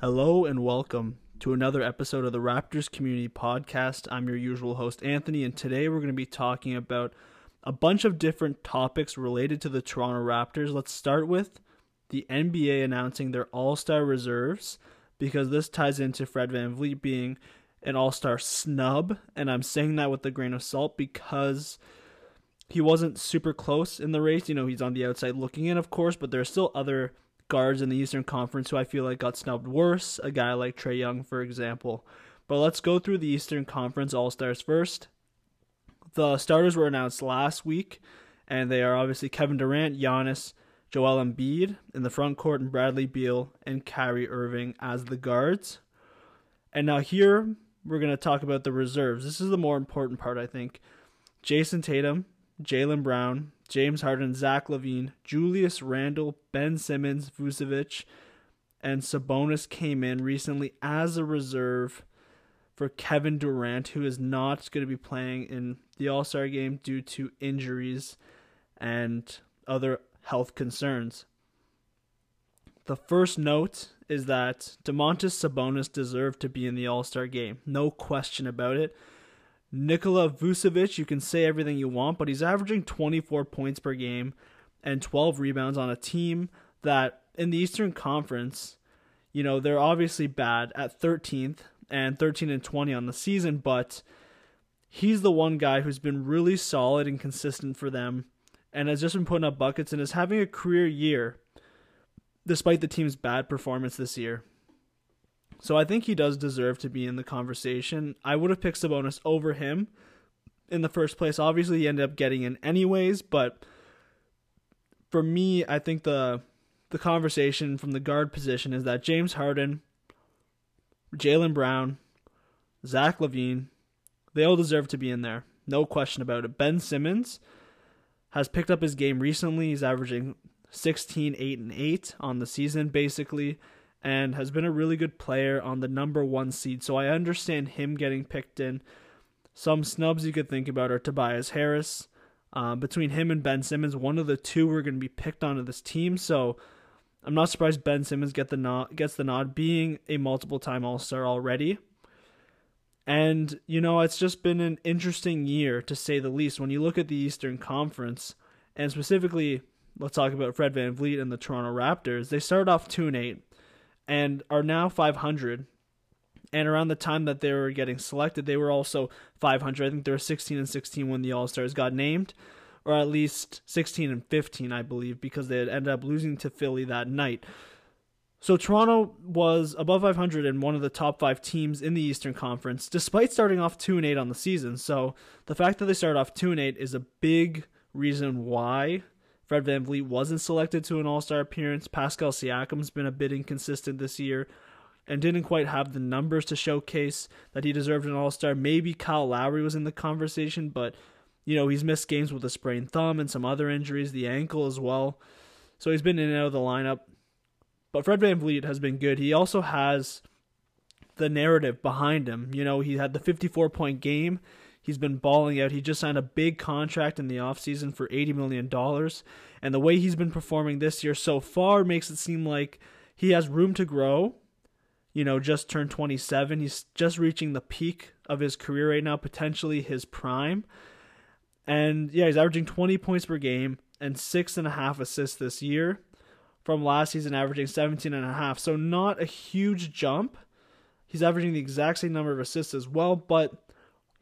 Hello and welcome to another episode of the Raptors Community Podcast. I'm your usual host, Anthony, and today we're going to be talking about a bunch of different topics related to the Toronto Raptors. Let's start with the NBA announcing their All Star reserves because this ties into Fred VanVleet being an All Star snub, and I'm saying that with a grain of salt because he wasn't super close in the race. You know, he's on the outside looking in, of course, but there's still other guards in the Eastern Conference who I feel like got snubbed worse. A guy like Trae Young, for example. But let's go through the Eastern Conference All Stars first. The starters were announced last week, and they are obviously Kevin Durant, Giannis, Joel Embiid in the front court, and Bradley Beal and Kyrie Irving as the guards. And now here we're going to talk about the reserves. This is the more important part, I think. Jayson Tatum, Jaylen Brown, James Harden, Zach LaVine, Julius Randle, Ben Simmons, Vucevic, and Sabonis came in recently as a reserve for Kevin Durant, who is not going to be playing in the All Star game due to injuries and other health concerns. The first note is that Domantas Sabonis deserved to be in the All Star game. No question about it. Nikola Vucevic, you can say everything you want, but he's averaging 24 points per game and 12 rebounds on a team that in the Eastern Conference, you know, they're obviously bad at 13th and 13 and 20 on the season, but he's the one guy who's been really solid and consistent for them and has just been putting up buckets and is having a career year despite the team's bad performance this year. So I think he does deserve to be in the conversation. I would have picked Sabonis over him in the first place. Obviously, he ended up getting in anyways, but for me, I think the the conversation from the guard position is that James Harden, Jaylen Brown, Zach LaVine, they all deserve to be in there. No question about it. Ben Simmons has picked up his game recently. He's averaging 16, 8, and 8 on the season, basically and has been a really good player on the number one seed. So I understand him getting picked in. Some snubs you could think about are Tobias Harris. Uh, between him and Ben Simmons, one of the two are going to be picked onto this team. So I'm not surprised Ben Simmons get the nod, gets the nod, being a multiple time All Star already. And, you know, it's just been an interesting year, to say the least. When you look at the Eastern Conference, and specifically, let's talk about Fred VanVleet and the Toronto Raptors, they started off 2 and 8 and are now 500. And around the time that they were getting selected, they were also 500. I think they were 16 and 16 when the All Stars got named, or at least 16 and 15, I believe, because they had ended up losing to Philly that night. So Toronto was above 500 and one of the top five teams in the Eastern Conference, despite starting off 2 and 8 on the season. So the fact that they started off 2 and 8 is a big reason why Fred VanVleet wasn't selected to an All Star appearance. Pascal Siakam's been a bit inconsistent this year and didn't quite have the numbers to showcase that he deserved an All Star. Maybe Kyle Lowry was in the conversation, but you know he's missed games with a sprained thumb and some other injuries, the ankle as well. So he's been in and out of the lineup. But Fred VanVleet has been good. He also has the narrative behind him. You know, he had the 54 point game He's been balling out. He just signed a big contract in the offseason for $80 million. And the way he's been performing this year so far makes it seem like he has room to grow. You know, just turned 27. He's just reaching the peak of his career right now, potentially his prime. And yeah, he's averaging 20 points per game and six and a half assists this year from last season, averaging 17 and a half. So not a huge jump. He's averaging the exact same number of assists as well, but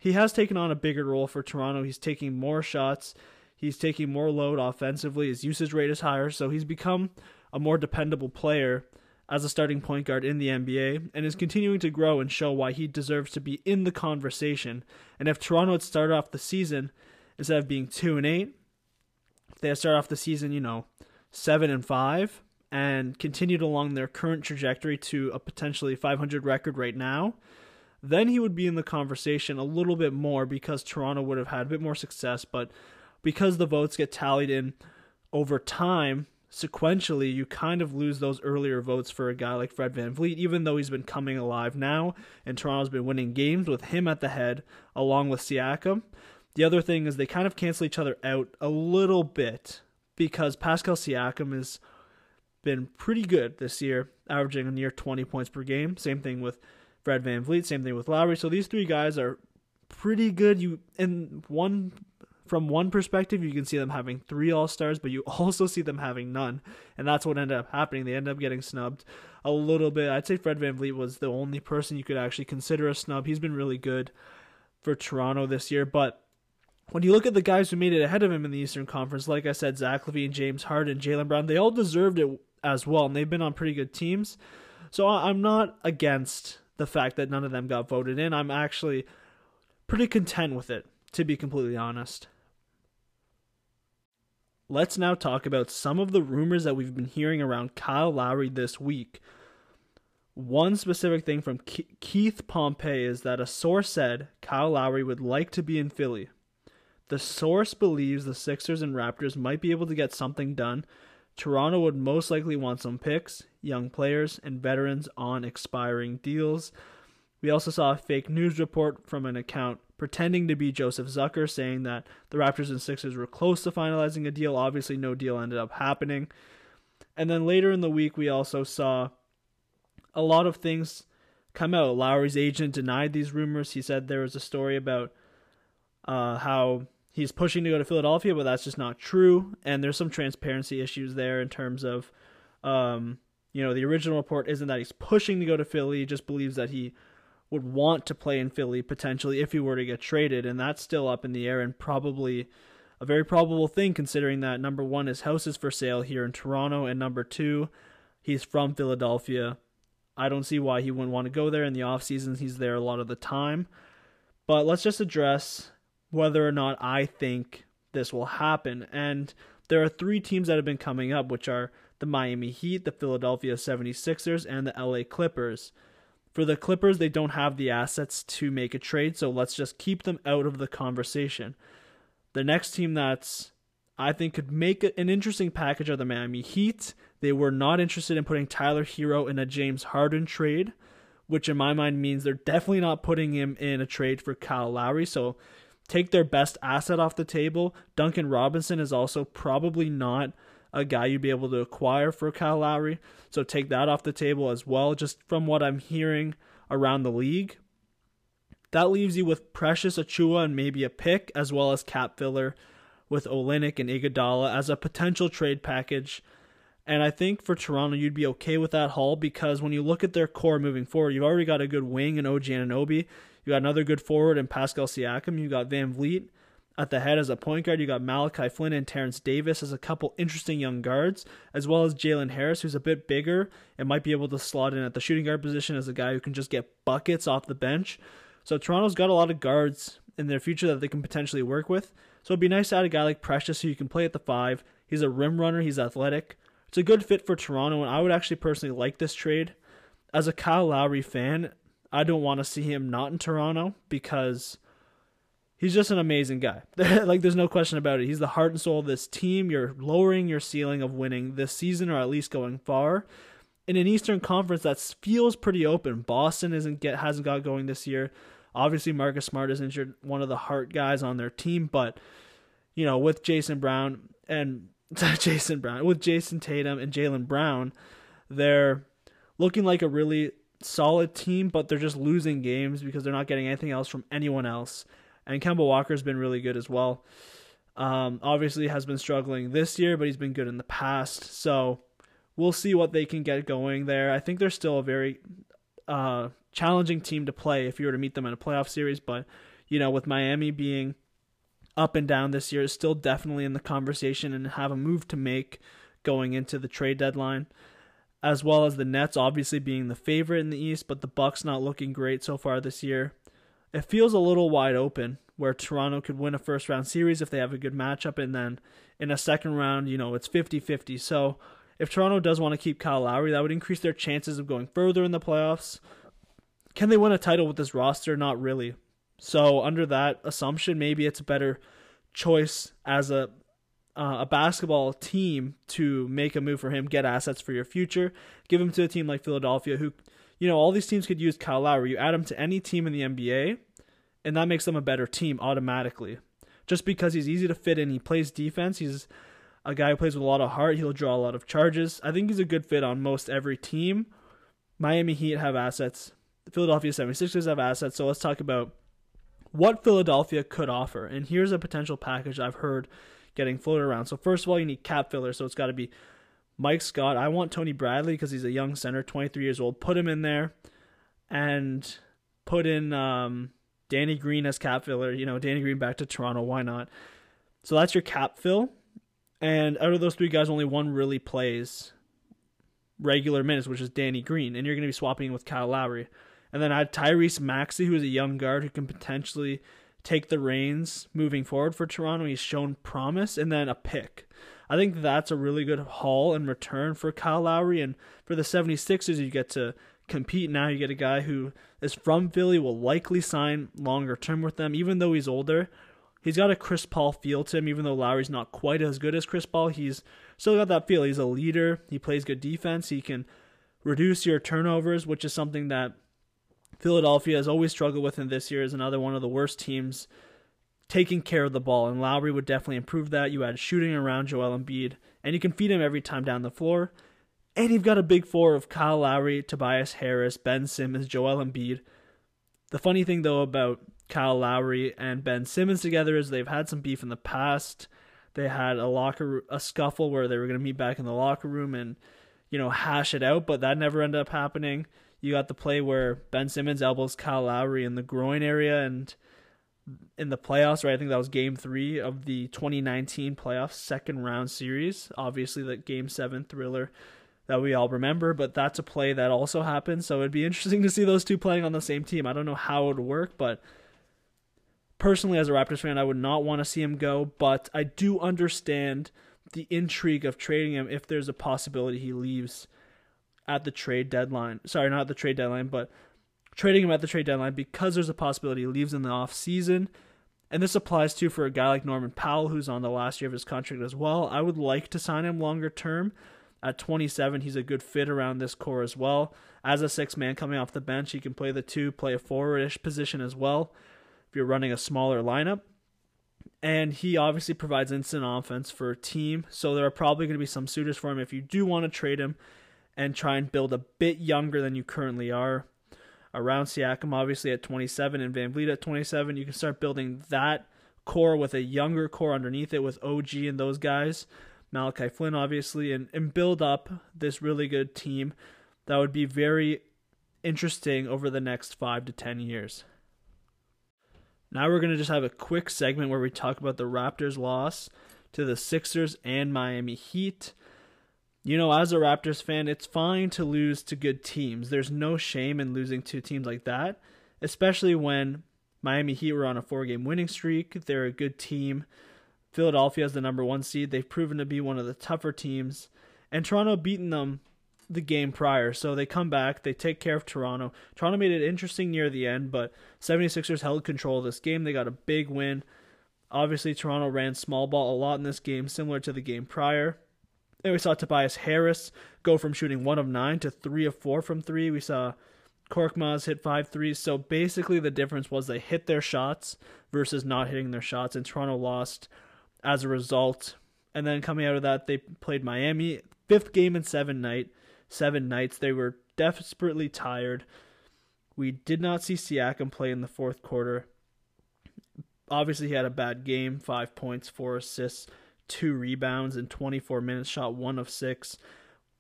he has taken on a bigger role for Toronto. He's taking more shots. He's taking more load offensively. His usage rate is higher, so he's become a more dependable player as a starting point guard in the NBA and is continuing to grow and show why he deserves to be in the conversation. And if Toronto had started off the season instead of being 2 and 8, if they had started off the season, you know, 7 and 5 and continued along their current trajectory to a potentially 500 record right now, then he would be in the conversation a little bit more because Toronto would have had a bit more success. But because the votes get tallied in over time, sequentially, you kind of lose those earlier votes for a guy like Fred VanVleet, even though he's been coming alive now and Toronto's been winning games with him at the head along with Siakam. The other thing is they kind of cancel each other out a little bit because Pascal Siakam has been pretty good this year, averaging a near 20 points per game. Same thing with Fred VanVleet, same thing with Lowry. So these three guys are pretty good. You in one from one perspective, you can see them having three All Stars, but you also see them having none, and that's what ended up happening. They ended up getting snubbed a little bit. I'd say Fred VanVleet was the only person you could actually consider a snub. He's been really good for Toronto this year, but when you look at the guys who made it ahead of him in the Eastern Conference, like I said, Zach LaVine, James Harden, Jaylen Brown, they all deserved it as well, and they've been on pretty good teams. So I'm not against the fact that none of them got voted in. I'm actually pretty content with it, to be completely honest. Let's now talk about some of the rumors that we've been hearing around Kyle Lowry this week. One specific thing from Keith Pompey is that a source said Kyle Lowry would like to be in Philly. The source believes the Sixers and Raptors might be able to get something done. Toronto would most likely want some picks, young players, and veterans on expiring deals. We also saw a fake news report from an account pretending to be Joseph Zucker saying that the Raptors and Sixers were close to finalizing a deal. Obviously, no deal ended up happening. And then later in the week, we also saw a lot of things come out. Lowry's agent denied these rumors. He said there was a story about uh, how he's pushing to go to Philadelphia, but that's just not true. And there's some transparency issues there in terms of, um, you know, the original report isn't that he's pushing to go to Philly. He just believes that he would want to play in Philly potentially if he were to get traded, and that's still up in the air and probably a very probable thing considering that number one, his house is for sale here in Toronto, and number two, he's from Philadelphia. I don't see why he wouldn't want to go there in the off seasons. He's there a lot of the time. But let's just address whether or not I think this will happen. And there are three teams that have been coming up, which are the Miami Heat, the Philadelphia 76ers, and the LA Clippers. For the Clippers, they don't have the assets to make a trade, so let's just keep them out of the conversation. The next team that's I think could make an interesting package are the Miami Heat. They were not interested in putting Tyler Herro in a James Harden trade, which in my mind means they're definitely not putting him in a trade for Kyle Lowry. So take their best asset off the table. Duncan Robinson is also probably not a guy you'd be able to acquire for Kyle Lowry. So take that off the table as well, just from what I'm hearing around the league. That leaves you with Precious Achiuwa and maybe a pick, as well as cap filler with Olynyk and Iguodala as a potential trade package. And I think for Toronto, you'd be okay with that haul because when you look at their core moving forward, you've already got a good wing in OG Anunoby. You got another good forward in Pascal Siakam. You got VanVleet at the head as a point guard. You got Malachi Flynn and Terence Davis as a couple interesting young guards, as well as Jalen Harris, who's a bit bigger and might be able to slot in at the shooting guard position as a guy who can just get buckets off the bench. So Toronto's got a lot of guards in their future that they can potentially work with. So it'd be nice to add a guy like Precious who you can play at the five. He's a rim runner, he's athletic. It's a good fit for Toronto, and I would actually personally like this trade. As a Kyle Lowry fan, I don't want to see him not in Toronto because he's just an amazing guy. like there's no question about it. He's the heart and soul of this team. You're lowering your ceiling of winning this season or at least going far. In an Eastern Conference that feels pretty open. Boston isn't get hasn't got going this year. Obviously Marcus Smart is injured, one of the heart guys on their team, but you know, with Jason Brown and Jason Brown, with Jayson Tatum and Jaylen Brown, they're looking like a really solid team, but they're just losing games because they're not getting anything else from anyone else. And Kemba Walker's been really good as well. Um, obviously has been struggling this year, but he's been good in the past. So we'll see what they can get going there. I think they're still a very uh, challenging team to play if you were to meet them in a playoff series. But you know, with Miami being up and down this year, is still definitely in the conversation and have a move to make going into the trade deadline as well as the Nets obviously being the favorite in the East, but the Bucks not looking great so far this year. It feels a little wide open where Toronto could win a first round series if they have a good matchup and then in a second round, you know, it's 50-50. So, if Toronto does want to keep Kyle Lowry, that would increase their chances of going further in the playoffs. Can they win a title with this roster? Not really. So, under that assumption, maybe it's a better choice as a uh, a basketball team to make a move for him, get assets for your future, give him to a team like Philadelphia, who, you know, all these teams could use Kyle Lowry. You add him to any team in the NBA, and that makes them a better team automatically. Just because he's easy to fit in, he plays defense. He's a guy who plays with a lot of heart. He'll draw a lot of charges. I think he's a good fit on most every team. Miami Heat have assets. The Philadelphia 76ers have assets. So let's talk about what Philadelphia could offer. And here's a potential package I've heard getting floated around. So first of all, you need cap filler. So it's got to be Mike Scott. I want Tony Bradley because he's a young center, 23 years old. Put him in there and put in um, Danny Green as cap filler. You know, Danny Green back to Toronto. Why not? So that's your cap fill. And out of those three guys, only one really plays regular minutes, which is Danny Green. And you're going to be swapping with Kyle Lowry. And then add Tyrese Maxey, who is a young guard who can potentially take the reins moving forward for Toronto. He's shown promise. And then a pick. I think that's a really good haul in return for Kyle Lowry. And for the 76ers, you get to compete now. You get a guy who is from Philly, will likely sign longer term with them, even though he's older he's got a Chris Paul feel to him, even though Lowry's not quite as good as Chris Paul. He's still got that feel. He's a leader. He plays good defense. He can reduce your turnovers, which is something that Philadelphia has always struggled with, and this year is another one of the worst teams taking care of the ball. And Lowry would definitely improve that. You add shooting around Joel Embiid, and you can feed him every time down the floor. And you've got a big four of Kyle Lowry, Tobias Harris, Ben Simmons, Joel Embiid. The funny thing though about Kyle Lowry and Ben Simmons together is they've had some beef in the past. They had a locker a scuffle where they were going to meet back in the locker room and you know hash it out, but that never ended up happening. You got the play where Ben Simmons elbows Kyle Lowry in the groin area and in the playoffs, right? I think that was game three of the 2019 playoffs second round series. Obviously, the game seven thriller that we all remember, but that's a play that also happened. So it'd be interesting to see those two playing on the same team. I don't know how it would work, but personally, as a Raptors fan, I would not want to see him go, but I do understand the intrigue of trading him if there's a possibility he leaves at the trade deadline. Sorry, not the trade deadline, but trading him at the trade deadline because there's a possibility he leaves in the off season. And this applies too for a guy like Norman Powell, who's on the last year of his contract as well. I would like to sign him longer term. At 27, he's a good fit around this core as well. As a six man coming off the bench, he can play the two, play a forwardish position as well if you're running a smaller lineup. And he obviously provides instant offense for a team, so there are probably going to be some suitors for him if you do want to trade him and try and build a bit younger than you currently are. Around Siakam, obviously at 27, and VanVleet at 27, you can start building that core with a younger core underneath it with OG and those guys, Malachi Flynn, obviously, and, and build up this really good team that would be very interesting over the next five to 10 years. Now we're going to just have a quick segment where we talk about the Raptors' loss to the Sixers and Miami Heat. You know, as a Raptors fan, it's fine to lose to good teams. There's no shame in losing to teams like that, especially when Miami Heat were on a four game winning streak. They're a good team. Philadelphia is the number one seed. They've proven to be one of the tougher teams. And Toronto beaten them the game prior. So they come back, they take care of Toronto. Toronto made it interesting near the end, but 76ers held control of this game. They got a big win. Obviously, Toronto ran small ball a lot in this game, similar to the game prior. And we saw Tobias Harris go from shooting one of nine to three of four from three. We saw Korkmaz hit five threes. So basically, the difference was they hit their shots versus not hitting their shots, and Toronto lost as a result. And then coming out of that, they played Miami, fifth game in seven night seven nights. They were desperately tired. We did not see Siakam play in the fourth quarter. Obviously, he had a bad game five points, four assists, two rebounds in 24 minutes, shot one of six.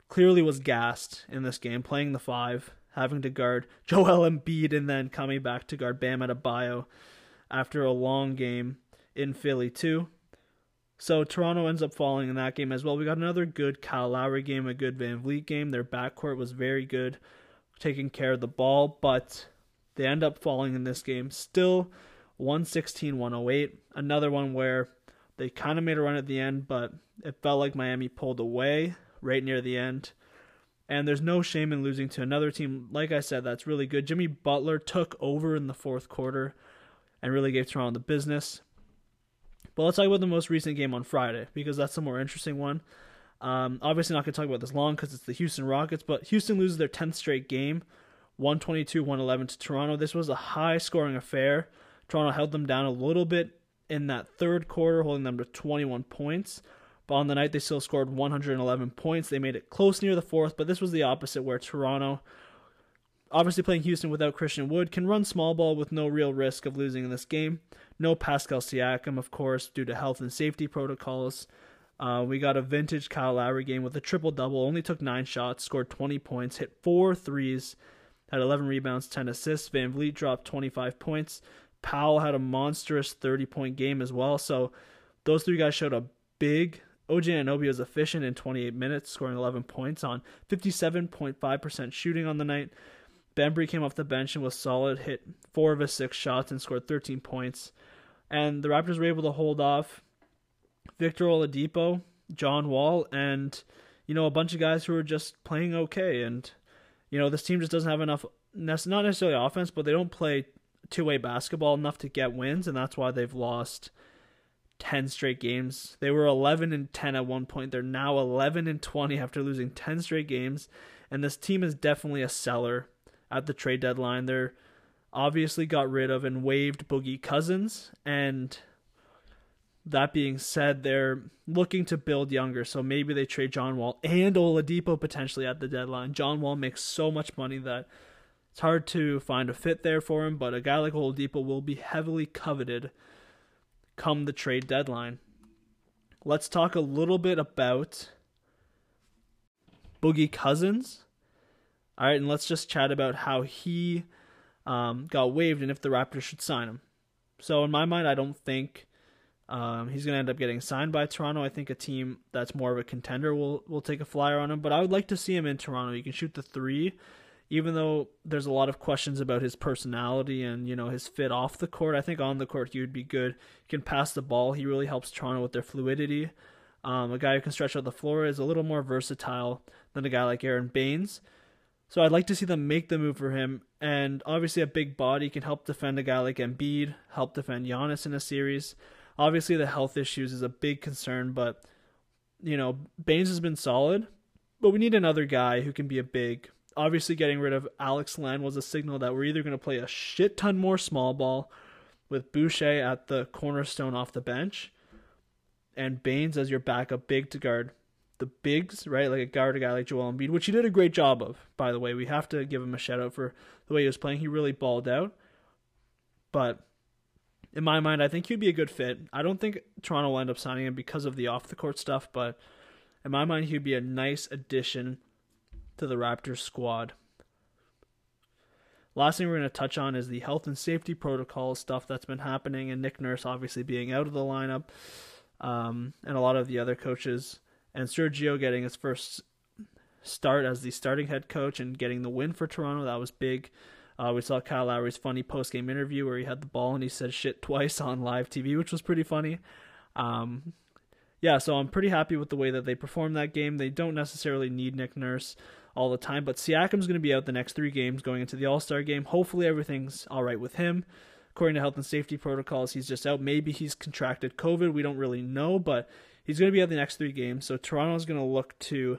Clearly was gassed in this game, playing the five, having to guard Joel Embiid, and then coming back to guard Bam Adebayo after a long game in Philly, too. So Toronto ends up falling in that game as well. We got another good Kyle Lowry game, a good VanVleet game. Their backcourt was very good, taking care of the ball, but they end up falling in this game. Still 116 108. Another one where they kind of made a run at the end, but it felt like Miami pulled away right near the end. And there's no shame in losing to another team, like I said, that's really good. Jimmy Butler took over in the fourth quarter and really gave Toronto the business. But let's talk about the most recent game on Friday because that's the more interesting one. Um, obviously, not going to talk about this long because it's the Houston Rockets, but Houston loses their 10th straight game, 122 111 to Toronto. This was a high scoring affair. Toronto held them down a little bit in that third quarter, holding them to 21 points. But on the night, they still scored 111 points. They made it close near the fourth, but this was the opposite, where Toronto, obviously playing Houston without Christian Wood, can run small ball with no real risk of losing in this game. No Pascal Siakam, of course, due to health and safety protocols. Uh, we got a vintage Kyle Lowry game with a triple double. Only took nine shots, scored 20 points, hit four threes, had 11 rebounds, 10 assists. VanVleet dropped 25 points. Powell had a monstrous 30 point game as well. So those three guys showed a big. OG Anunoby was efficient in 28 minutes, scoring 11 points on 57.5% shooting on the night. Bembry came off the bench and was solid, hit four of his six shots and scored 13 points. And the Raptors were able to hold off Victor Oladipo, John Wall, and you know a bunch of guys who are just playing okay. And you know this team just doesn't have enough, not necessarily offense, but they don't play two way basketball enough to get wins, and that's why they've lost ten straight games. They were eleven and ten at one point. They're now eleven and twenty after losing ten straight games. And this team is definitely a seller at the trade deadline. They're obviously got rid of and waived Boogie Cousins and that being said, they're looking to build younger, so maybe they trade John Wall and Oladipo potentially at the deadline. John Wall makes so much money that it's hard to find a fit there for him, but a guy like Oladipo will be heavily coveted come the trade deadline. Let's talk a little bit about Boogie Cousins. All right, and let's just chat about how he um, got waived and if the Raptors should sign him. So, in my mind, I don't think um, he's going to end up getting signed by Toronto. I think a team that's more of a contender will will take a flyer on him. But I would like to see him in Toronto. He can shoot the three, even though there's a lot of questions about his personality and you know his fit off the court. I think on the court he would be good. He can pass the ball. He really helps Toronto with their fluidity. Um, a guy who can stretch out the floor is a little more versatile than a guy like Aron Baynes. So I'd like to see them make the move for him. And obviously, a big body can help defend a guy like Embiid, help defend Giannis in a series. Obviously, the health issues is a big concern, but you know, Baynes has been solid, but we need another guy who can be a big. Obviously, getting rid of Alex Len was a signal that we're either going to play a shit ton more small ball with Boucher at the cornerstone off the bench and Baynes as your backup big to guard the bigs, right? Like a guard a guy like Joel Embiid, which he did a great job of, by the way. We have to give him a shout out for the way he was playing. He really balled out. But in my mind, I think he'd be a good fit. I don't think Toronto will end up signing him because of the off the court stuff, but in my mind, he'd be a nice addition to the Raptors squad. Last thing we're going to touch on is the health and safety protocol stuff that's been happening, and Nick Nurse obviously being out of the lineup, um, and a lot of the other coaches, and Sergio getting his first start as the starting head coach and getting the win for Toronto. That was big. Uh, we saw Kyle Lowry's funny post game interview where he had the ball and he said shit twice on live TV, which was pretty funny. Um, yeah, so I'm pretty happy with the way that they performed that game. They don't necessarily need Nick Nurse all the time, but Siakam's going to be out the next three games going into the All Star game. Hopefully, everything's all right with him. According to health and safety protocols, he's just out. Maybe he's contracted COVID. We don't really know, but he's going to be out the next three games. So Toronto's going to look to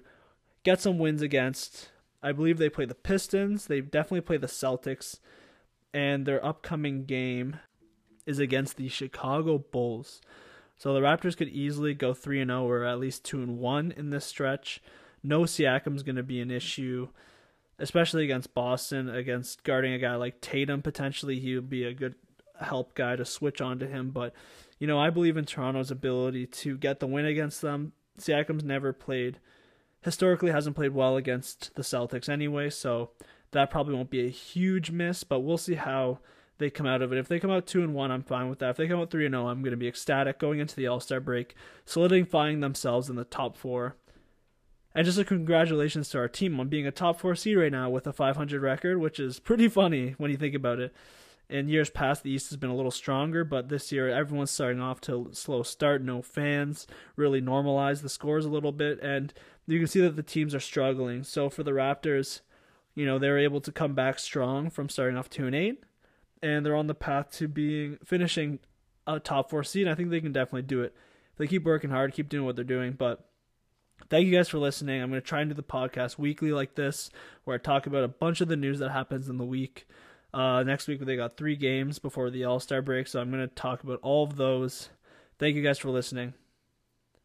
get some wins against I believe they play the Pistons. They definitely play the Celtics. And their upcoming game is against the Chicago Bulls. So the Raptors could easily go 3 and 0 or at least 2 and 1 in this stretch. No Siakam's going to be an issue, especially against Boston, against guarding a guy like Tatum potentially. He would be a good help guy to switch onto him, but you know, I believe in Toronto's ability to get the win against them. Siakam's never played historically hasn't played well against the Celtics anyway, so that probably won't be a huge miss, but we'll see how they come out of it. If they come out 2 and 1, I'm fine with that. If they come out 3 and 0, I'm going to be ecstatic going into the All-Star break, solidifying themselves in the top 4. And just a congratulations to our team on being a top 4 seed right now with a 500 record, which is pretty funny when you think about it. In years past, the East has been a little stronger, but this year everyone's starting off to slow start. No fans really normalize the scores a little bit, and you can see that the teams are struggling. So for the Raptors, you know, they're able to come back strong from starting off 2 and 8 and they're on the path to being finishing a top 4 seed. I think they can definitely do it. They keep working hard, keep doing what they're doing, but thank you guys for listening. I'm going to try and do the podcast weekly like this where I talk about a bunch of the news that happens in the week. Uh, next week they got 3 games before the All-Star break, so I'm going to talk about all of those. Thank you guys for listening.